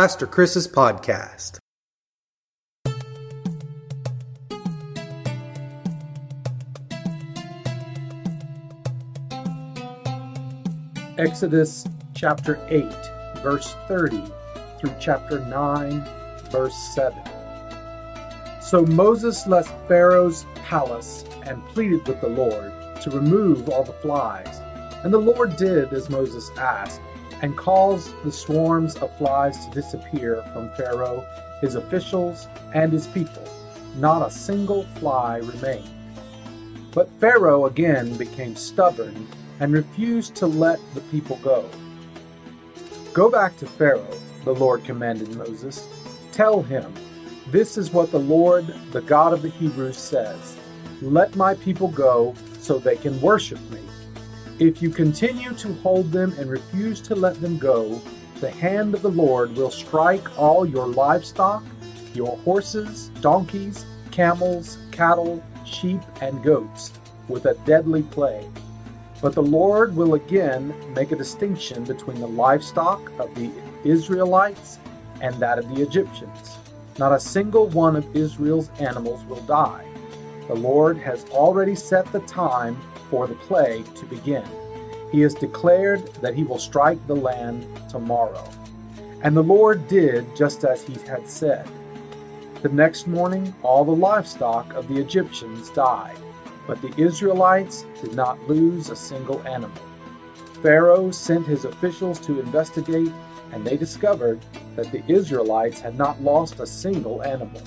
Pastor Chris's podcast. Exodus chapter 8, verse 30 through chapter 9, verse 7. So Moses left Pharaoh's palace and pleaded with the Lord to remove all the flies. And the Lord did as Moses asked, and caused the swarms of flies to disappear from Pharaoh, his officials, and his people. Not a single fly remained. But Pharaoh again became stubborn and refused to let the people go. Go back to Pharaoh, the Lord commanded Moses. Tell him, This is what the Lord, the God of the Hebrews, says Let my people go so they can worship me. If you continue to hold them and refuse to let them go, the hand of the Lord will strike all your livestock, your horses, donkeys, camels, cattle, sheep, and goats, with a deadly plague. But the Lord will again make a distinction between the livestock of the Israelites and that of the Egyptians. Not a single one of Israel's animals will die. The Lord has already set the time for the plague to begin. He has declared that he will strike the land tomorrow. And the Lord did just as he had said. The next morning, all the livestock of the Egyptians died, but the Israelites did not lose a single animal. Pharaoh sent his officials to investigate, and they discovered that the Israelites had not lost a single animal.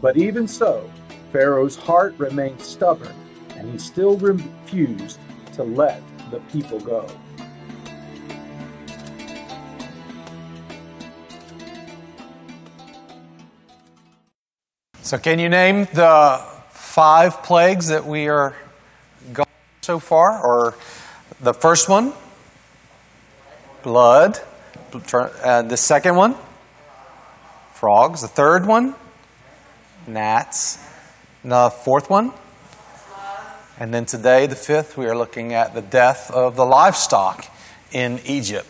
But even so, Pharaoh's heart remained stubborn, and he still refused to let the people go. So, can you name the five plagues that we are going so far? Or the first one, blood. Uh, the second one, frogs. The third one, gnats. The fourth one, and then today, the fifth, we are looking at the death of the livestock in Egypt.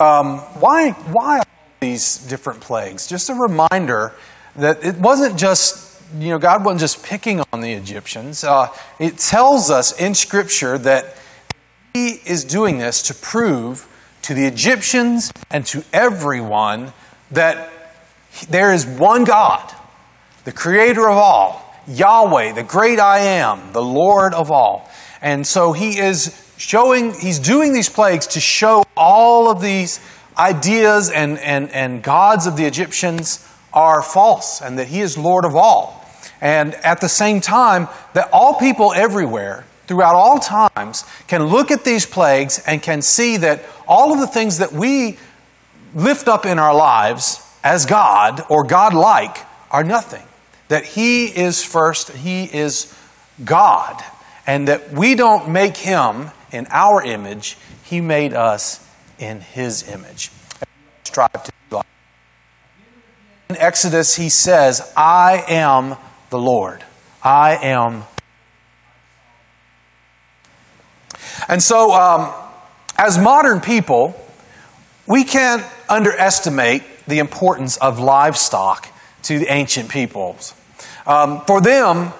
Um, why, why these different plagues? Just a reminder that it wasn't just, you know, God wasn't just picking on the Egyptians. Uh, it tells us in Scripture that He is doing this to prove to the Egyptians and to everyone that there is one God, the creator of all Yahweh, the great I am, the Lord of all. And so he is showing, he's doing these plagues to show all of these ideas and, and, and gods of the Egyptians are false and that he is Lord of all. And at the same time, that all people everywhere, throughout all times, can look at these plagues and can see that all of the things that we lift up in our lives as God or God like are nothing that He is first, He is God, and that we don't make Him in our image, He made us in His image. Strive to in Exodus, he says, I am the Lord. I am. And so, um, as modern people, we can't underestimate the importance of livestock to the ancient peoples. Um, for them,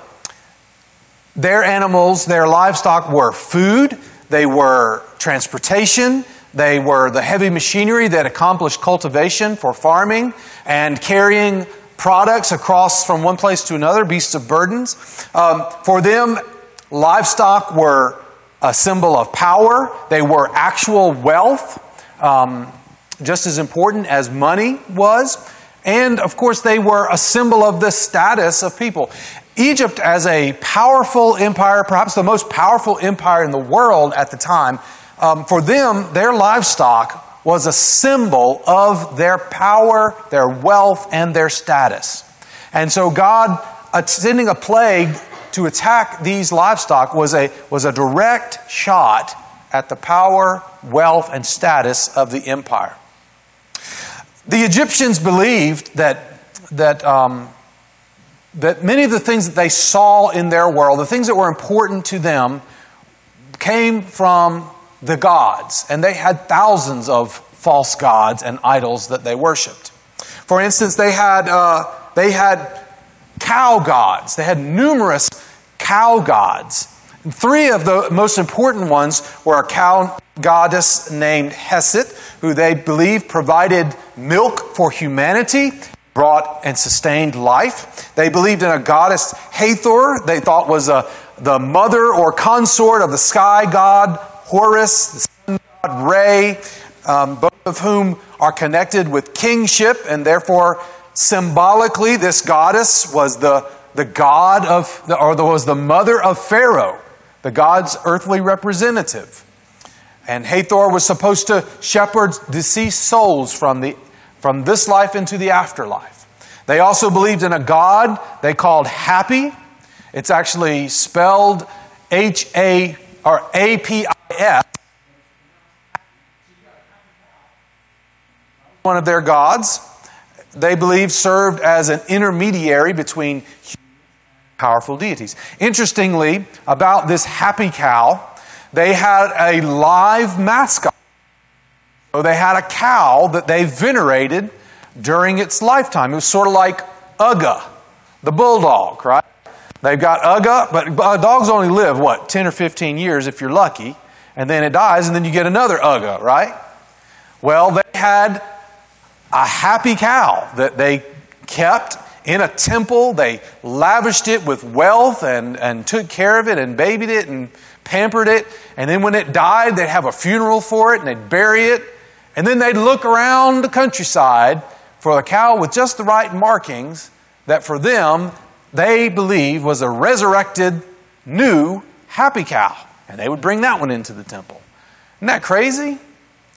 their animals, their livestock were food, they were transportation, they were the heavy machinery that accomplished cultivation for farming and carrying products across from one place to another, beasts of burdens. Um, for them, livestock were a symbol of power, they were actual wealth, um, just as important as money was. And of course, they were a symbol of the status of people. Egypt, as a powerful empire, perhaps the most powerful empire in the world at the time, um, for them, their livestock was a symbol of their power, their wealth, and their status. And so, God uh, sending a plague to attack these livestock was a, was a direct shot at the power, wealth, and status of the empire. The Egyptians believed that, that, um, that many of the things that they saw in their world, the things that were important to them, came from the gods. And they had thousands of false gods and idols that they worshiped. For instance, they had, uh, they had cow gods, they had numerous cow gods. Three of the most important ones were a cow goddess named Hesat, who they believed provided milk for humanity, brought and sustained life. They believed in a goddess Hathor, they thought was a, the mother or consort of the sky god Horus, the sun god Re, um, both of whom are connected with kingship, and therefore symbolically, this goddess was the, the god of, or was the mother of Pharaoh, the god's earthly representative. And Hathor was supposed to shepherd deceased souls from, the, from this life into the afterlife. They also believed in a God they called Happy. It's actually spelled H A or A P I S. One of their gods, they believed served as an intermediary between powerful deities. Interestingly, about this happy cow, they had a live mascot. So they had a cow that they venerated during its lifetime. It was sort of like Uga, the bulldog, right? They've got Uga, but dogs only live, what, 10 or 15 years if you're lucky, and then it dies, and then you get another Uga, right? Well, they had a happy cow that they kept in a temple. They lavished it with wealth and, and took care of it and babied it and pampered it. And then when it died, they'd have a funeral for it and they'd bury it. And then they'd look around the countryside for a cow with just the right markings that for them they believed was a resurrected, new, happy cow. And they would bring that one into the temple. Isn't that crazy?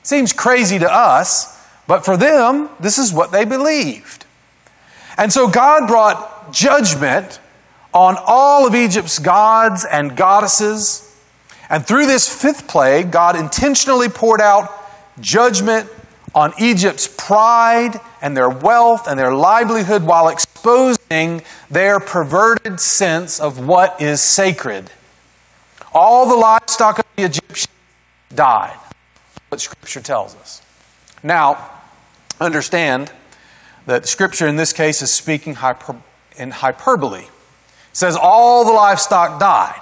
Seems crazy to us, but for them, this is what they believed. And so God brought judgment on all of Egypt's gods and goddesses and through this fifth plague, God intentionally poured out judgment on Egypt's pride and their wealth and their livelihood while exposing their perverted sense of what is sacred. All the livestock of the Egyptians died, what Scripture tells us. Now, understand that Scripture in this case is speaking hyper, in hyperbole. It says all the livestock died.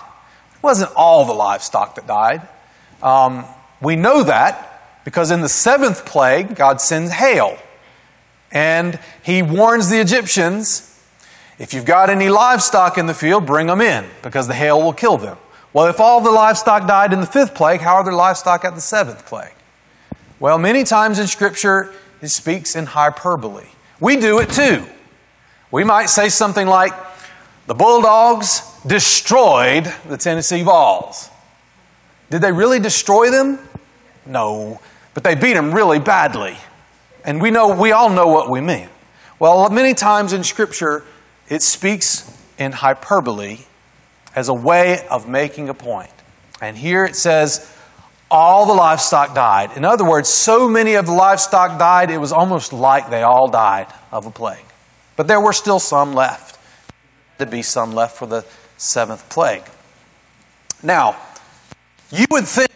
It wasn't all the livestock that died. Um, we know that because in the seventh plague, God sends hail. And he warns the Egyptians if you've got any livestock in the field, bring them in because the hail will kill them. Well, if all the livestock died in the fifth plague, how are there livestock at the seventh plague? Well, many times in Scripture, it speaks in hyperbole. We do it too. We might say something like, the Bulldogs destroyed the Tennessee Vols. Did they really destroy them? No, but they beat them really badly. And we know we all know what we mean. Well, many times in scripture it speaks in hyperbole as a way of making a point. And here it says all the livestock died. In other words, so many of the livestock died, it was almost like they all died of a plague. But there were still some left. To be some left for the seventh plague. Now, you would think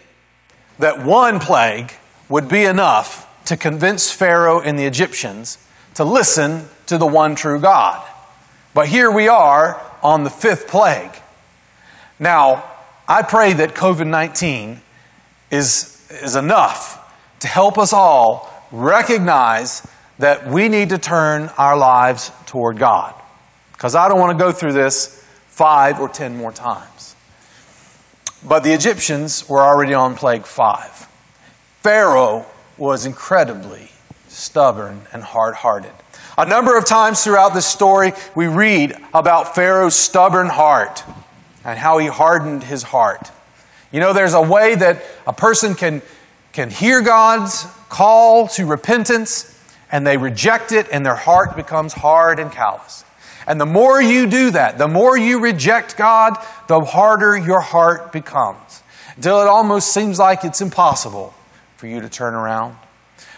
that one plague would be enough to convince Pharaoh and the Egyptians to listen to the one true God. But here we are on the fifth plague. Now, I pray that COVID 19 is, is enough to help us all recognize that we need to turn our lives toward God. Because I don't want to go through this five or ten more times. But the Egyptians were already on plague five. Pharaoh was incredibly stubborn and hard hearted. A number of times throughout this story, we read about Pharaoh's stubborn heart and how he hardened his heart. You know, there's a way that a person can, can hear God's call to repentance and they reject it and their heart becomes hard and callous. And the more you do that, the more you reject God, the harder your heart becomes. Until it almost seems like it's impossible for you to turn around.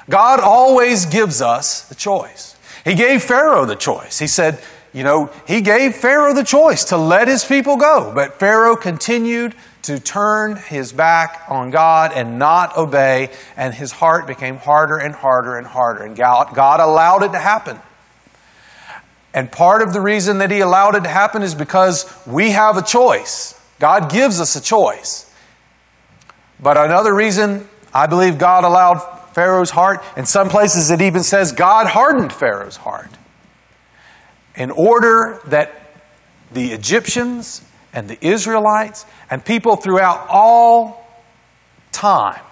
God always gives us the choice. He gave Pharaoh the choice. He said, you know, he gave Pharaoh the choice to let his people go, but Pharaoh continued to turn his back on God and not obey, and his heart became harder and harder and harder. And God, allowed it to happen. And part of the reason that he allowed it to happen is because we have a choice. God gives us a choice. But another reason I believe God allowed Pharaoh's heart, in some places it even says God hardened Pharaoh's heart in order that the Egyptians and the Israelites and people throughout all time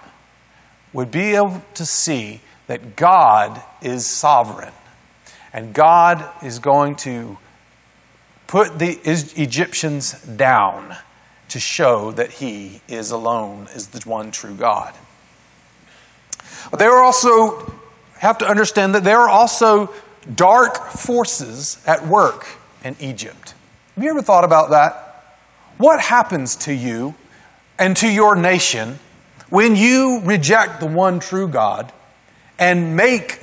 would be able to see that God is sovereign and God is going to put the Egyptians down to show that He is alone, is the one true God. But they are also have to understand that there are also dark forces at work in Egypt. Have you ever thought about that? What happens to you and to your nation when you reject the one true God and make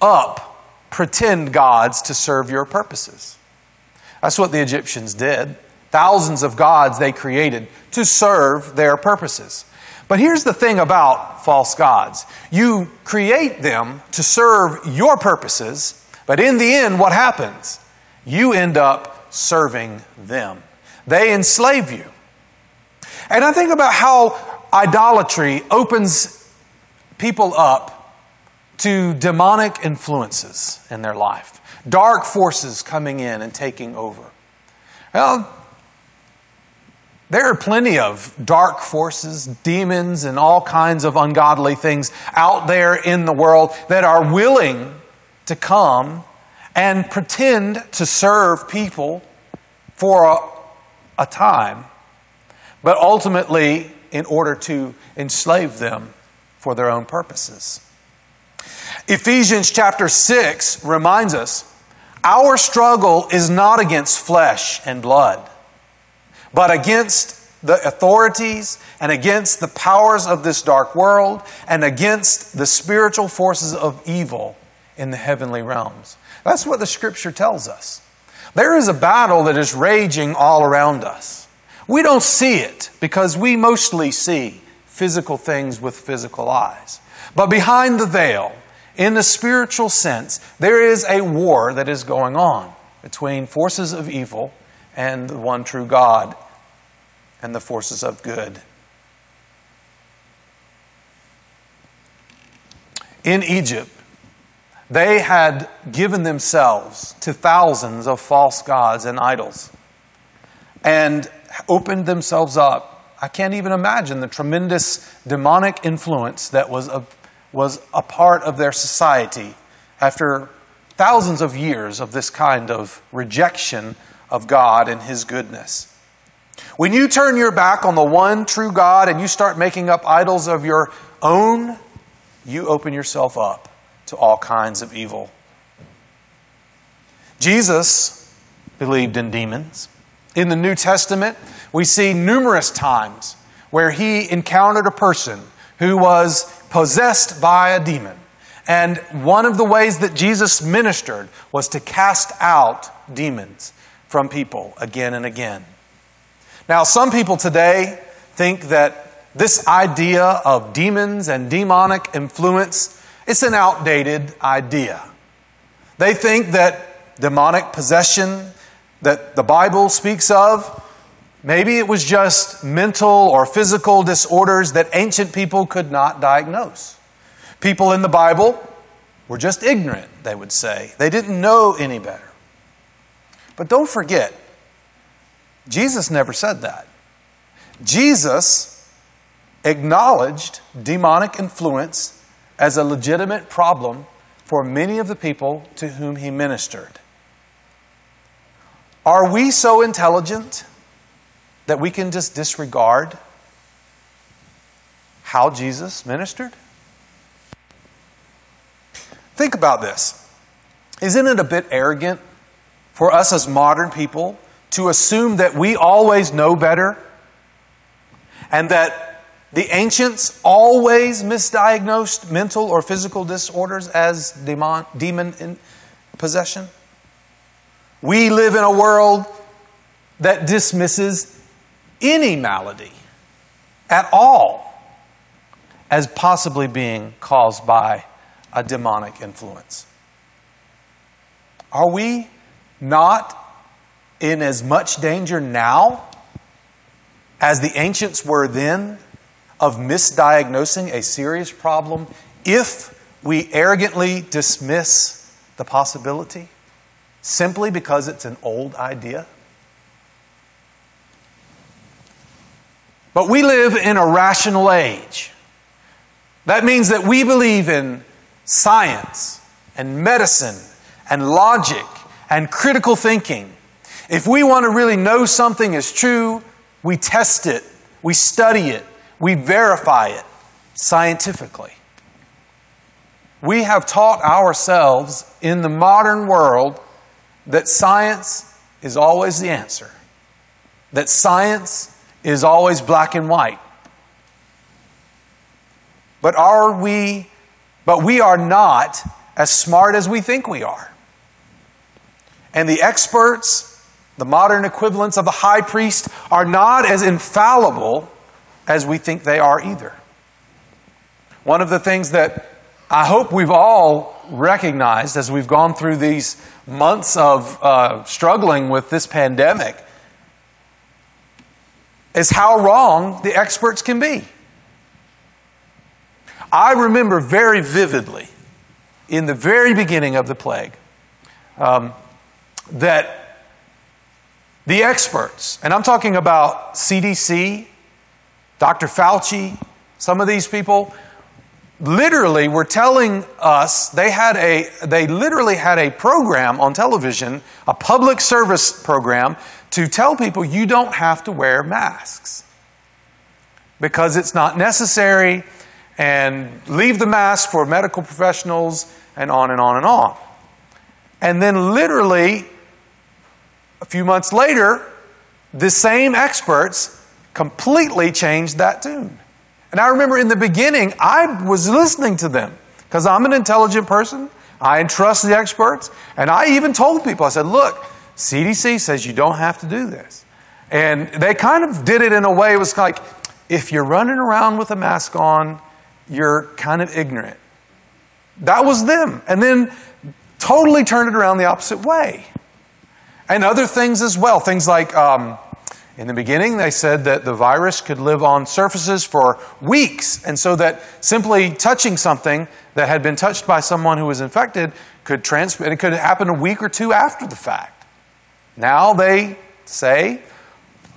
up pretend gods to serve your purposes? That's what the Egyptians did. Thousands of gods they created to serve their purposes. But here's the thing about false gods you create them to serve your purposes, but in the end, what happens? You end up serving them. They enslave you. And I think about how idolatry opens people up to demonic influences in their life, dark forces coming in and taking over. Well, there are plenty of dark forces, demons, and all kinds of ungodly things out there in the world that are willing to come and pretend to serve people for a, a time, but ultimately in order to enslave them for their own purposes. Ephesians chapter 6 reminds us our struggle is not against flesh and blood but against the authorities and against the powers of this dark world and against the spiritual forces of evil in the heavenly realms. That's what the scripture tells us. There is a battle that is raging all around us. We don't see it because we mostly see physical things with physical eyes. But behind the veil, in the spiritual sense, there is a war that is going on between forces of evil and the one true God and the forces of good. In Egypt, they had given themselves to thousands of false gods and idols and opened themselves up. I can't even imagine the tremendous demonic influence that was a, was a part of their society after thousands of years of this kind of rejection of God and His goodness. When you turn your back on the one true God and you start making up idols of your own, you open yourself up to all kinds of evil. Jesus believed in demons. In the New Testament, we see numerous times where he encountered a person who was possessed by a demon. And one of the ways that Jesus ministered was to cast out demons from people again and again. Now, some people today think that this idea of demons and demonic influence it's an outdated idea. They think that demonic possession that the Bible speaks of maybe it was just mental or physical disorders that ancient people could not diagnose. People in the Bible were just ignorant, they would say. They didn't know any better. But don't forget, Jesus never said that. Jesus acknowledged demonic influence as a legitimate problem for many of the people to whom he ministered. Are we so intelligent that we can just disregard how Jesus ministered? Think about this. Isn't it a bit arrogant for us as modern people to assume that we always know better and that the ancients always misdiagnosed mental or physical disorders as demon, demon possession? We live in a world that dismisses any malady at all as possibly being caused by a demonic influence. Are we not in as much danger now as the ancients were then of misdiagnosing a serious problem if we arrogantly dismiss the possibility simply because it's an old idea? But we live in a rational age. That means that we believe in science and medicine and logic and critical thinking. If we want to really know something is true, we test it, we study it, we verify it scientifically. We have taught ourselves in the modern world that science is always the answer, that science is always black and white. But are we, but we are not as smart as we think we are. And the experts, the modern equivalents of the high priest, are not as infallible as we think they are either. One of the things that I hope we've all recognized as we've gone through these months of uh, struggling with this pandemic is how wrong the experts can be. I remember very vividly in the very beginning of the plague um, that the experts, and I'm talking about CDC, Dr. Fauci, some of these people, literally were telling us they had a they literally had a program on television a public service program to tell people you don't have to wear masks because it's not necessary and leave the mask for medical professionals and on and on and on. And then, literally, a few months later, the same experts completely changed that tune. And I remember in the beginning, I was listening to them because I'm an intelligent person. I entrust the experts. And I even told people, I said, look, CDC says you don't have to do this. And they kind of did it in a way, it was like, if you're running around with a mask on, you're kind of ignorant. That was them. And then totally turned it around the opposite way. And other things as well. Things like um, in the beginning, they said that the virus could live on surfaces for weeks, and so that simply touching something that had been touched by someone who was infected could transmit. It could happen a week or two after the fact. Now they say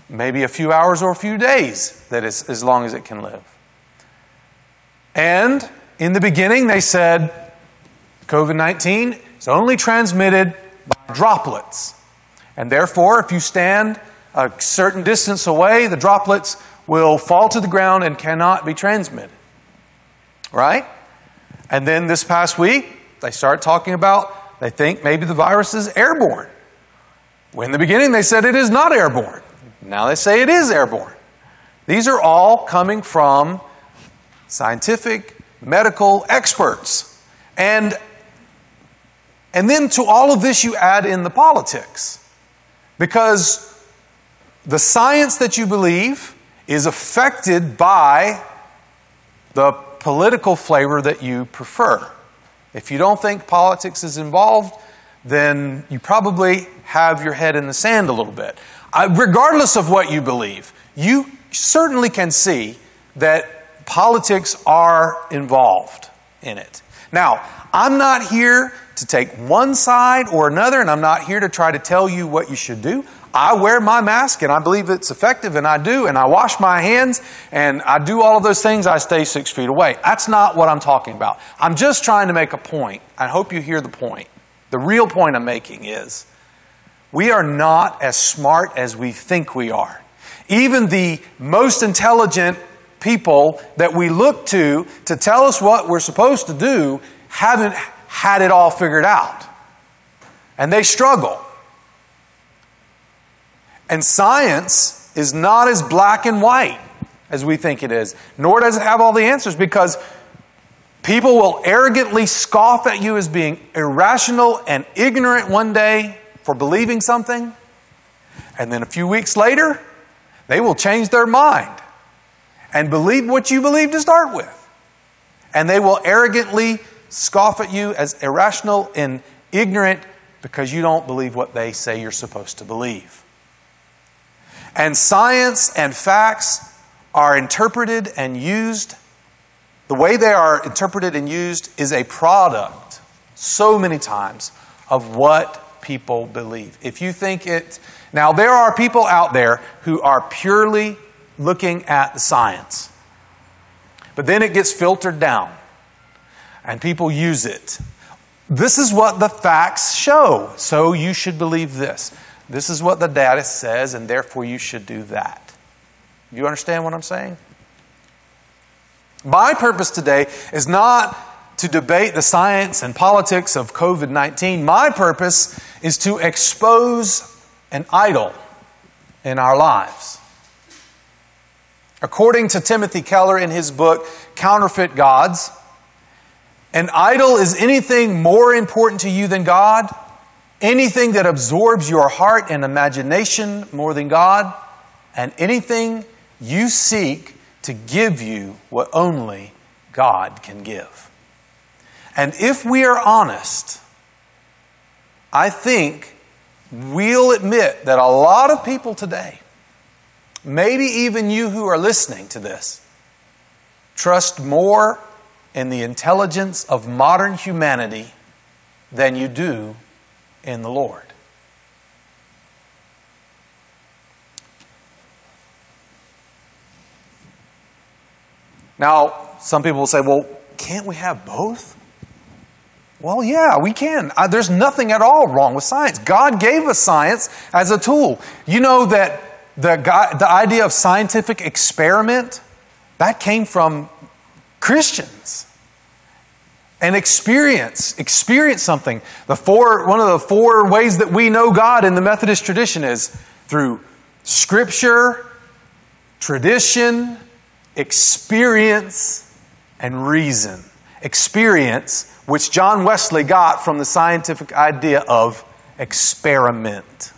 maybe a few hours or a few days that is as long as it can live. And in the beginning, they said COVID 19 is only transmitted by droplets. And therefore, if you stand a certain distance away, the droplets will fall to the ground and cannot be transmitted. Right? And then this past week, they start talking about they think maybe the virus is airborne. When in the beginning they said it is not airborne. Now they say it is airborne. These are all coming from scientific, medical experts. And, and then to all of this, you add in the politics. Because the science that you believe is affected by the political flavor that you prefer. If you don't think politics is involved, then you probably have your head in the sand a little bit. Uh, regardless of what you believe, you certainly can see that Politics are involved in it. Now, I'm not here to take one side or another, and I'm not here to try to tell you what you should do. I wear my mask and I believe it's effective, and I do, and I wash my hands and I do all of those things. I stay six feet away. That's not what I'm talking about. I'm just trying to make a point. I hope you hear the point. The real point I'm making is we are not as smart as we think we are. Even the most intelligent people that we look to to tell us what we're supposed to do haven't had it all figured out. And they struggle. And science is not as black and white as we think it is, nor does it have all the answers because people will arrogantly scoff at you as being irrational and ignorant one day for believing something. And then a few weeks later, They will change their mind and believe what you believe to start with. And they will arrogantly scoff at you as irrational and ignorant because you don't believe what they say you're supposed to believe. And science and facts are interpreted and used. The way they are interpreted and used is a product, so many times, of what people believe. If you think it. Now, there are people out there who are purely looking at the science, but then it gets filtered down and people use it. This is what the facts show, so you should believe this. This is what the data says, and therefore you should do that. You understand what I'm saying? My purpose today is not to debate the science and politics of COVID 19. My purpose is to expose an idol in our lives. According to Timothy Keller in his book, Counterfeit Gods, an idol is anything more important to you than God, anything that absorbs your heart and imagination more than God, and anything you seek to give you what only God can give. And if we are honest, I think we'll admit that a lot of people today, maybe even you who are listening to this, trust more in the intelligence of modern humanity than you do in the Lord. Now, some people will say, well, can't we have both? Well, yeah, we can. Uh, there's nothing at all wrong with science. God gave us science as a tool. You know that the, the idea of scientific experiment, that came from Christians. And experience, experience something. The four, one of the four ways that we know God in the Methodist tradition is through scripture, tradition, experience and reason. Experience, which John Wesley got from the scientific idea of experiment.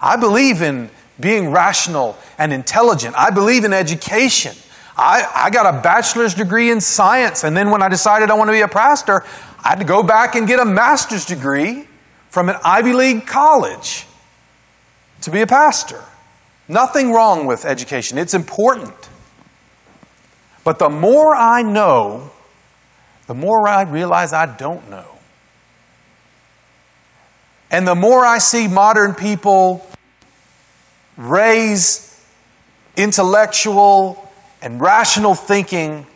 I believe in being rational and intelligent. I believe in education. I, I got a bachelor's degree in science, and then when I decided I want to be a pastor, I had to go back and get a master's degree from an Ivy League college to be a pastor. Nothing wrong with education, it's important. But the more I know, the more I realize I don't know. And the more I see modern people raise intellectual and rational thinking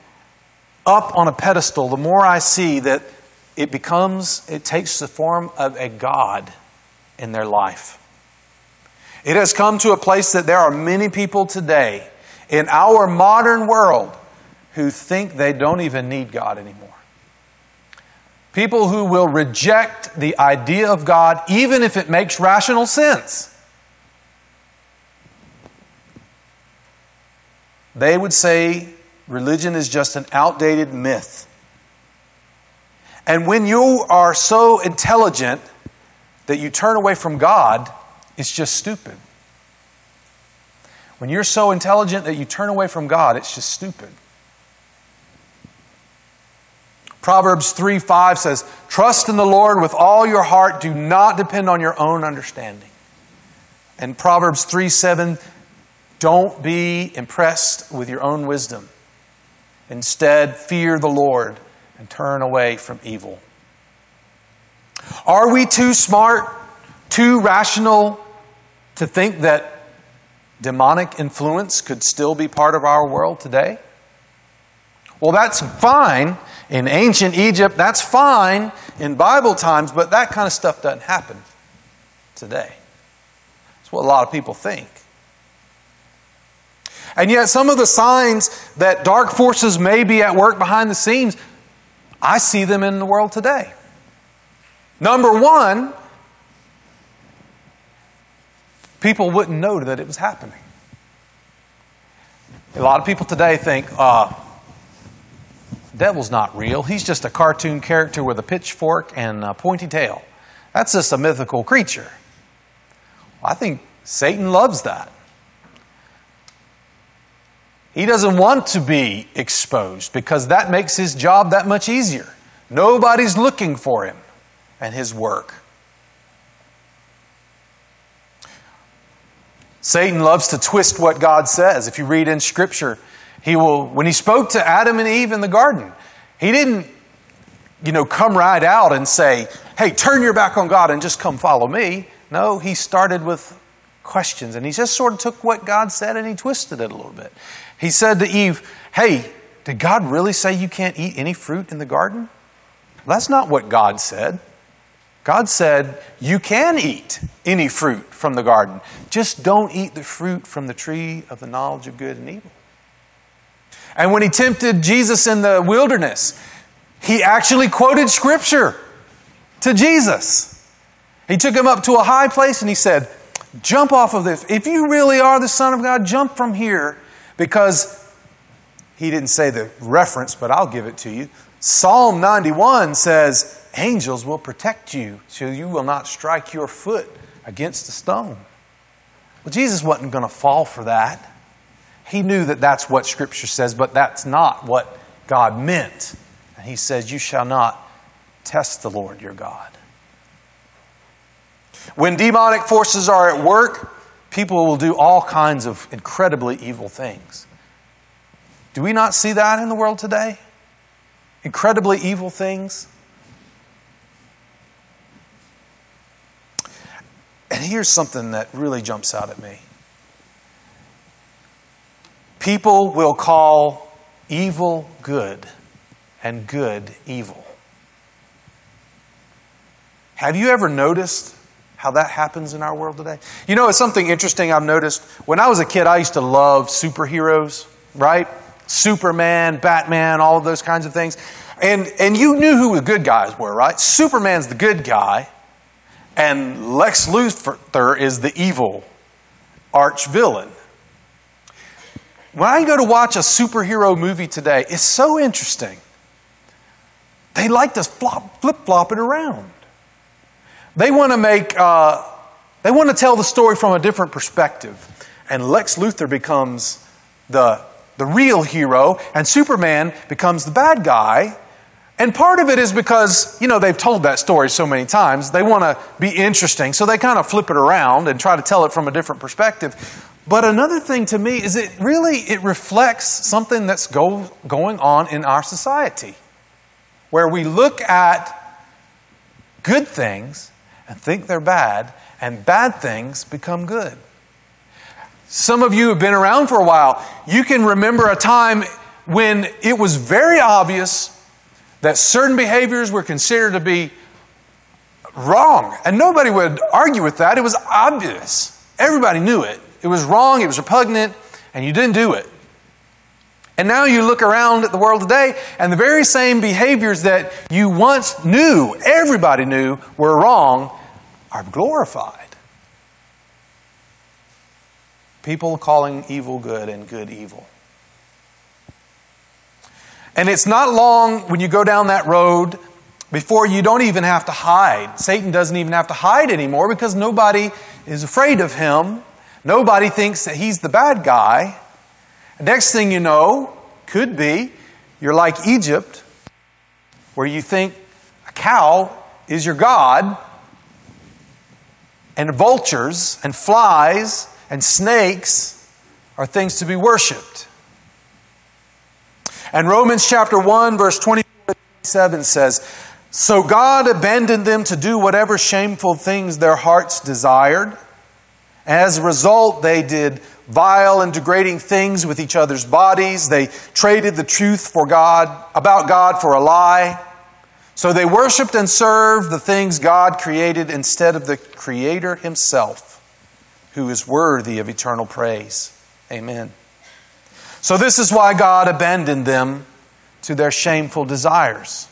up on a pedestal, the more I see that it becomes, it takes the form of a God in their life. It has come to a place that there are many people today in our modern world who think they don't even need God anymore. People who will reject the idea of God even if it makes rational sense. They would say religion is just an outdated myth. And when you are so intelligent that you turn away from God, it's just stupid. When you're so intelligent that you turn away from God, it's just stupid. Proverbs 3 5 says, Trust in the Lord with all your heart, do not depend on your own understanding. And Proverbs 3 7, don't be impressed with your own wisdom. Instead, fear the Lord and turn away from evil. Are we too smart, too rational to think that demonic influence could still be part of our world today? Well, that's fine in ancient Egypt, that's fine in Bible times, but that kind of stuff doesn't happen today. That's what a lot of people think. And yet, some of the signs that dark forces may be at work behind the scenes, I see them in the world today. Number one, people wouldn't know that it was happening. A lot of people today think, uh, devil's not real. He's just a cartoon character with a pitchfork and a pointy tail. That's just a mythical creature. Well, I think Satan loves that. He doesn't want to be exposed because that makes his job that much easier. Nobody's looking for him and his work. Satan loves to twist what God says. If you read in Scripture, he will, when he spoke to Adam and Eve in the garden, he didn't, you know, come right out and say, hey, turn your back on God and just come follow me. No, he started with questions and he just sort of took what God said and he twisted it a little bit. He said to Eve, hey, did God really say you can't eat any fruit in the garden? That's not what God said. God said, You can eat any fruit from the garden, just don't eat the fruit from the tree of the knowledge of good and evil. And when he tempted Jesus in the wilderness, he actually quoted scripture to Jesus. He took him up to a high place and he said, Jump off of this. If you really are the Son of God, jump from here because he didn't say the reference, but I'll give it to you. Psalm 91 says, Angels will protect you so you will not strike your foot against a stone. Well, Jesus wasn't going to fall for that. He knew that that's what Scripture says, but that's not what God meant. And He says, You shall not test the Lord your God. When demonic forces are at work, people will do all kinds of incredibly evil things. Do we not see that in the world today? Incredibly evil things. And here's something that really jumps out at me people will call evil good and good evil. Have you ever noticed how that happens in our world today? You know, it's something interesting I've noticed. When I was a kid, I used to love superheroes, right? Superman, Batman, all of those kinds of things. And, and you knew who the good guys were, right? Superman's the good guy, and Lex Luthor is the evil arch villain. When I go to watch a superhero movie today, it's so interesting. They like to flip flop it around. They want to make, uh, they want to tell the story from a different perspective. And Lex Luthor becomes the, the real hero, and Superman becomes the bad guy. And part of it is because, you know, they've told that story so many times. They want to be interesting, so they kind of flip it around and try to tell it from a different perspective. But another thing to me is it really it reflects something that's go, going on in our society where we look at good things and think they're bad, and bad things become good. Some of you have been around for a while. You can remember a time when it was very obvious that certain behaviors were considered to be wrong, and nobody would argue with that. It was obvious. Everybody knew it. It was wrong, it was repugnant, and you didn't do it. And now you look around at the world today, and the very same behaviors that you once knew, everybody knew, were wrong, are glorified. People calling evil good and good evil. And it's not long when you go down that road before you don't even have to hide. Satan doesn't even have to hide anymore because nobody is afraid of him. Nobody thinks that he's the bad guy. Next thing you know, could be, you're like Egypt, where you think a cow is your God, and vultures and flies and snakes are things to be worshiped. And Romans chapter 1, verse 27 says, So God abandoned them to do whatever shameful things their hearts desired. As a result, they did vile and degrading things with each other's bodies. They traded the truth for God, about God for a lie. So they worshiped and served the things God created instead of the Creator Himself, who is worthy of eternal praise. Amen. So this is why God abandoned them to their shameful desires.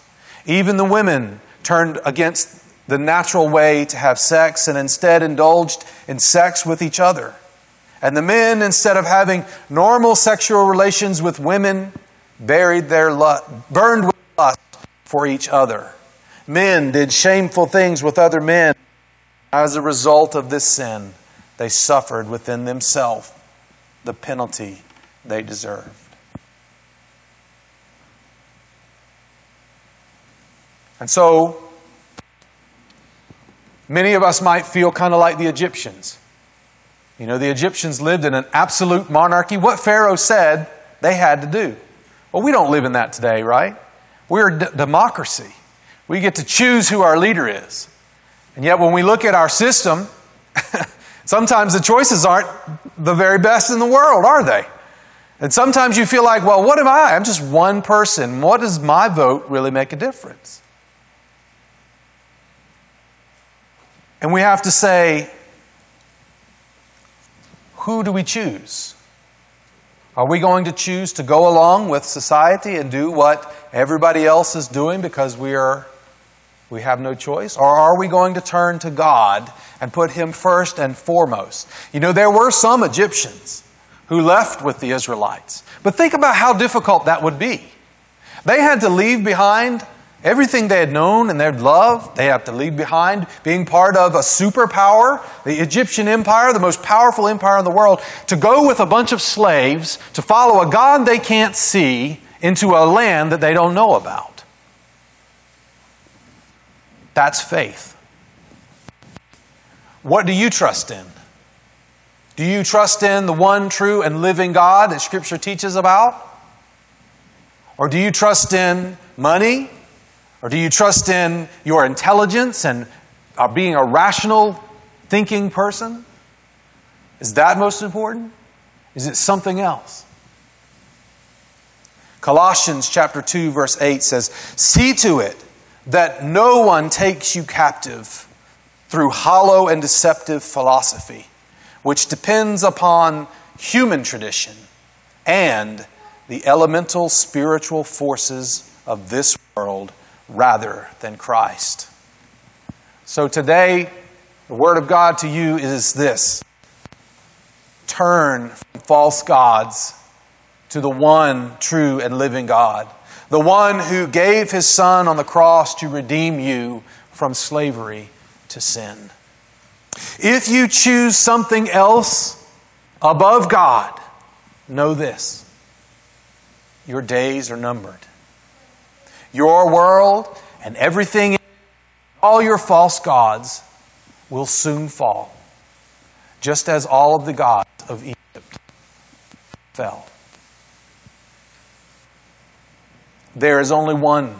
Even the women turned against the natural way to have sex and instead indulged in sex with each other. And the men, instead of having normal sexual relations with women, buried their lust, burned with lust for each other. Men did shameful things with other men. As a result of this sin, they suffered within themselves the penalty they deserved. And so, many of us might feel kind of like the Egyptians. You know, the Egyptians lived in an absolute monarchy. What Pharaoh said, they had to do. Well, we don't live in that today, right? We're a d- democracy. We get to choose who our leader is. And yet, when we look at our system, sometimes the choices aren't the very best in the world, are they? And sometimes you feel like, well, what am I? I'm just one person. What does my vote really make a difference? And we have to say, who do we choose? Are we going to choose to go along with society and do what everybody else is doing because we are we have no choice? Or are we going to turn to God and put Him first and foremost? You know, there were some Egyptians who left with the Israelites. But think about how difficult that would be. They had to leave behind everything they had known and they'd loved. They had to leave behind being part of a superpower, the Egyptian empire, the most powerful empire in the world, to go with a bunch of slaves to follow a God they can't see into a land that they don't know about. That's faith. What do you trust in? Do you trust in the one true and living God that Scripture teaches about? Or do you trust in money? Or do you trust in your intelligence and uh, being a rational thinking person? Is that most important? Is it something else? Colossians chapter 2 verse 8 says, "See to it that no one takes you captive through hollow and deceptive philosophy, which depends upon human tradition and the elemental spiritual forces of this world rather than Christ. So today, the Word of God to you is this turn from false gods to the one true and living God the one who gave his son on the cross to redeem you from slavery to sin. If you choose something else above God, know this your days are numbered. Your world and everything, all your false gods, will soon fall, just as all of the gods of Egypt fell. There is only one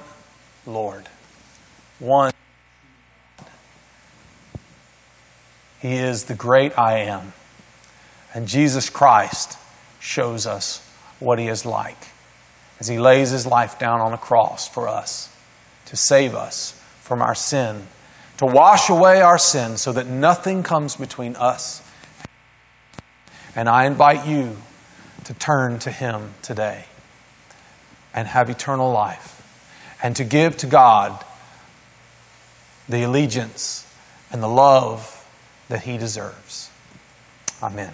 Lord, one. He is the great I am. And Jesus Christ shows us what he is like as he lays his life down on the cross for us to save us from our sin, to wash away our sin so that nothing comes between us. And I invite you to turn to him today and have eternal life, and to give to God the allegiance and the love that He deserves. Amen.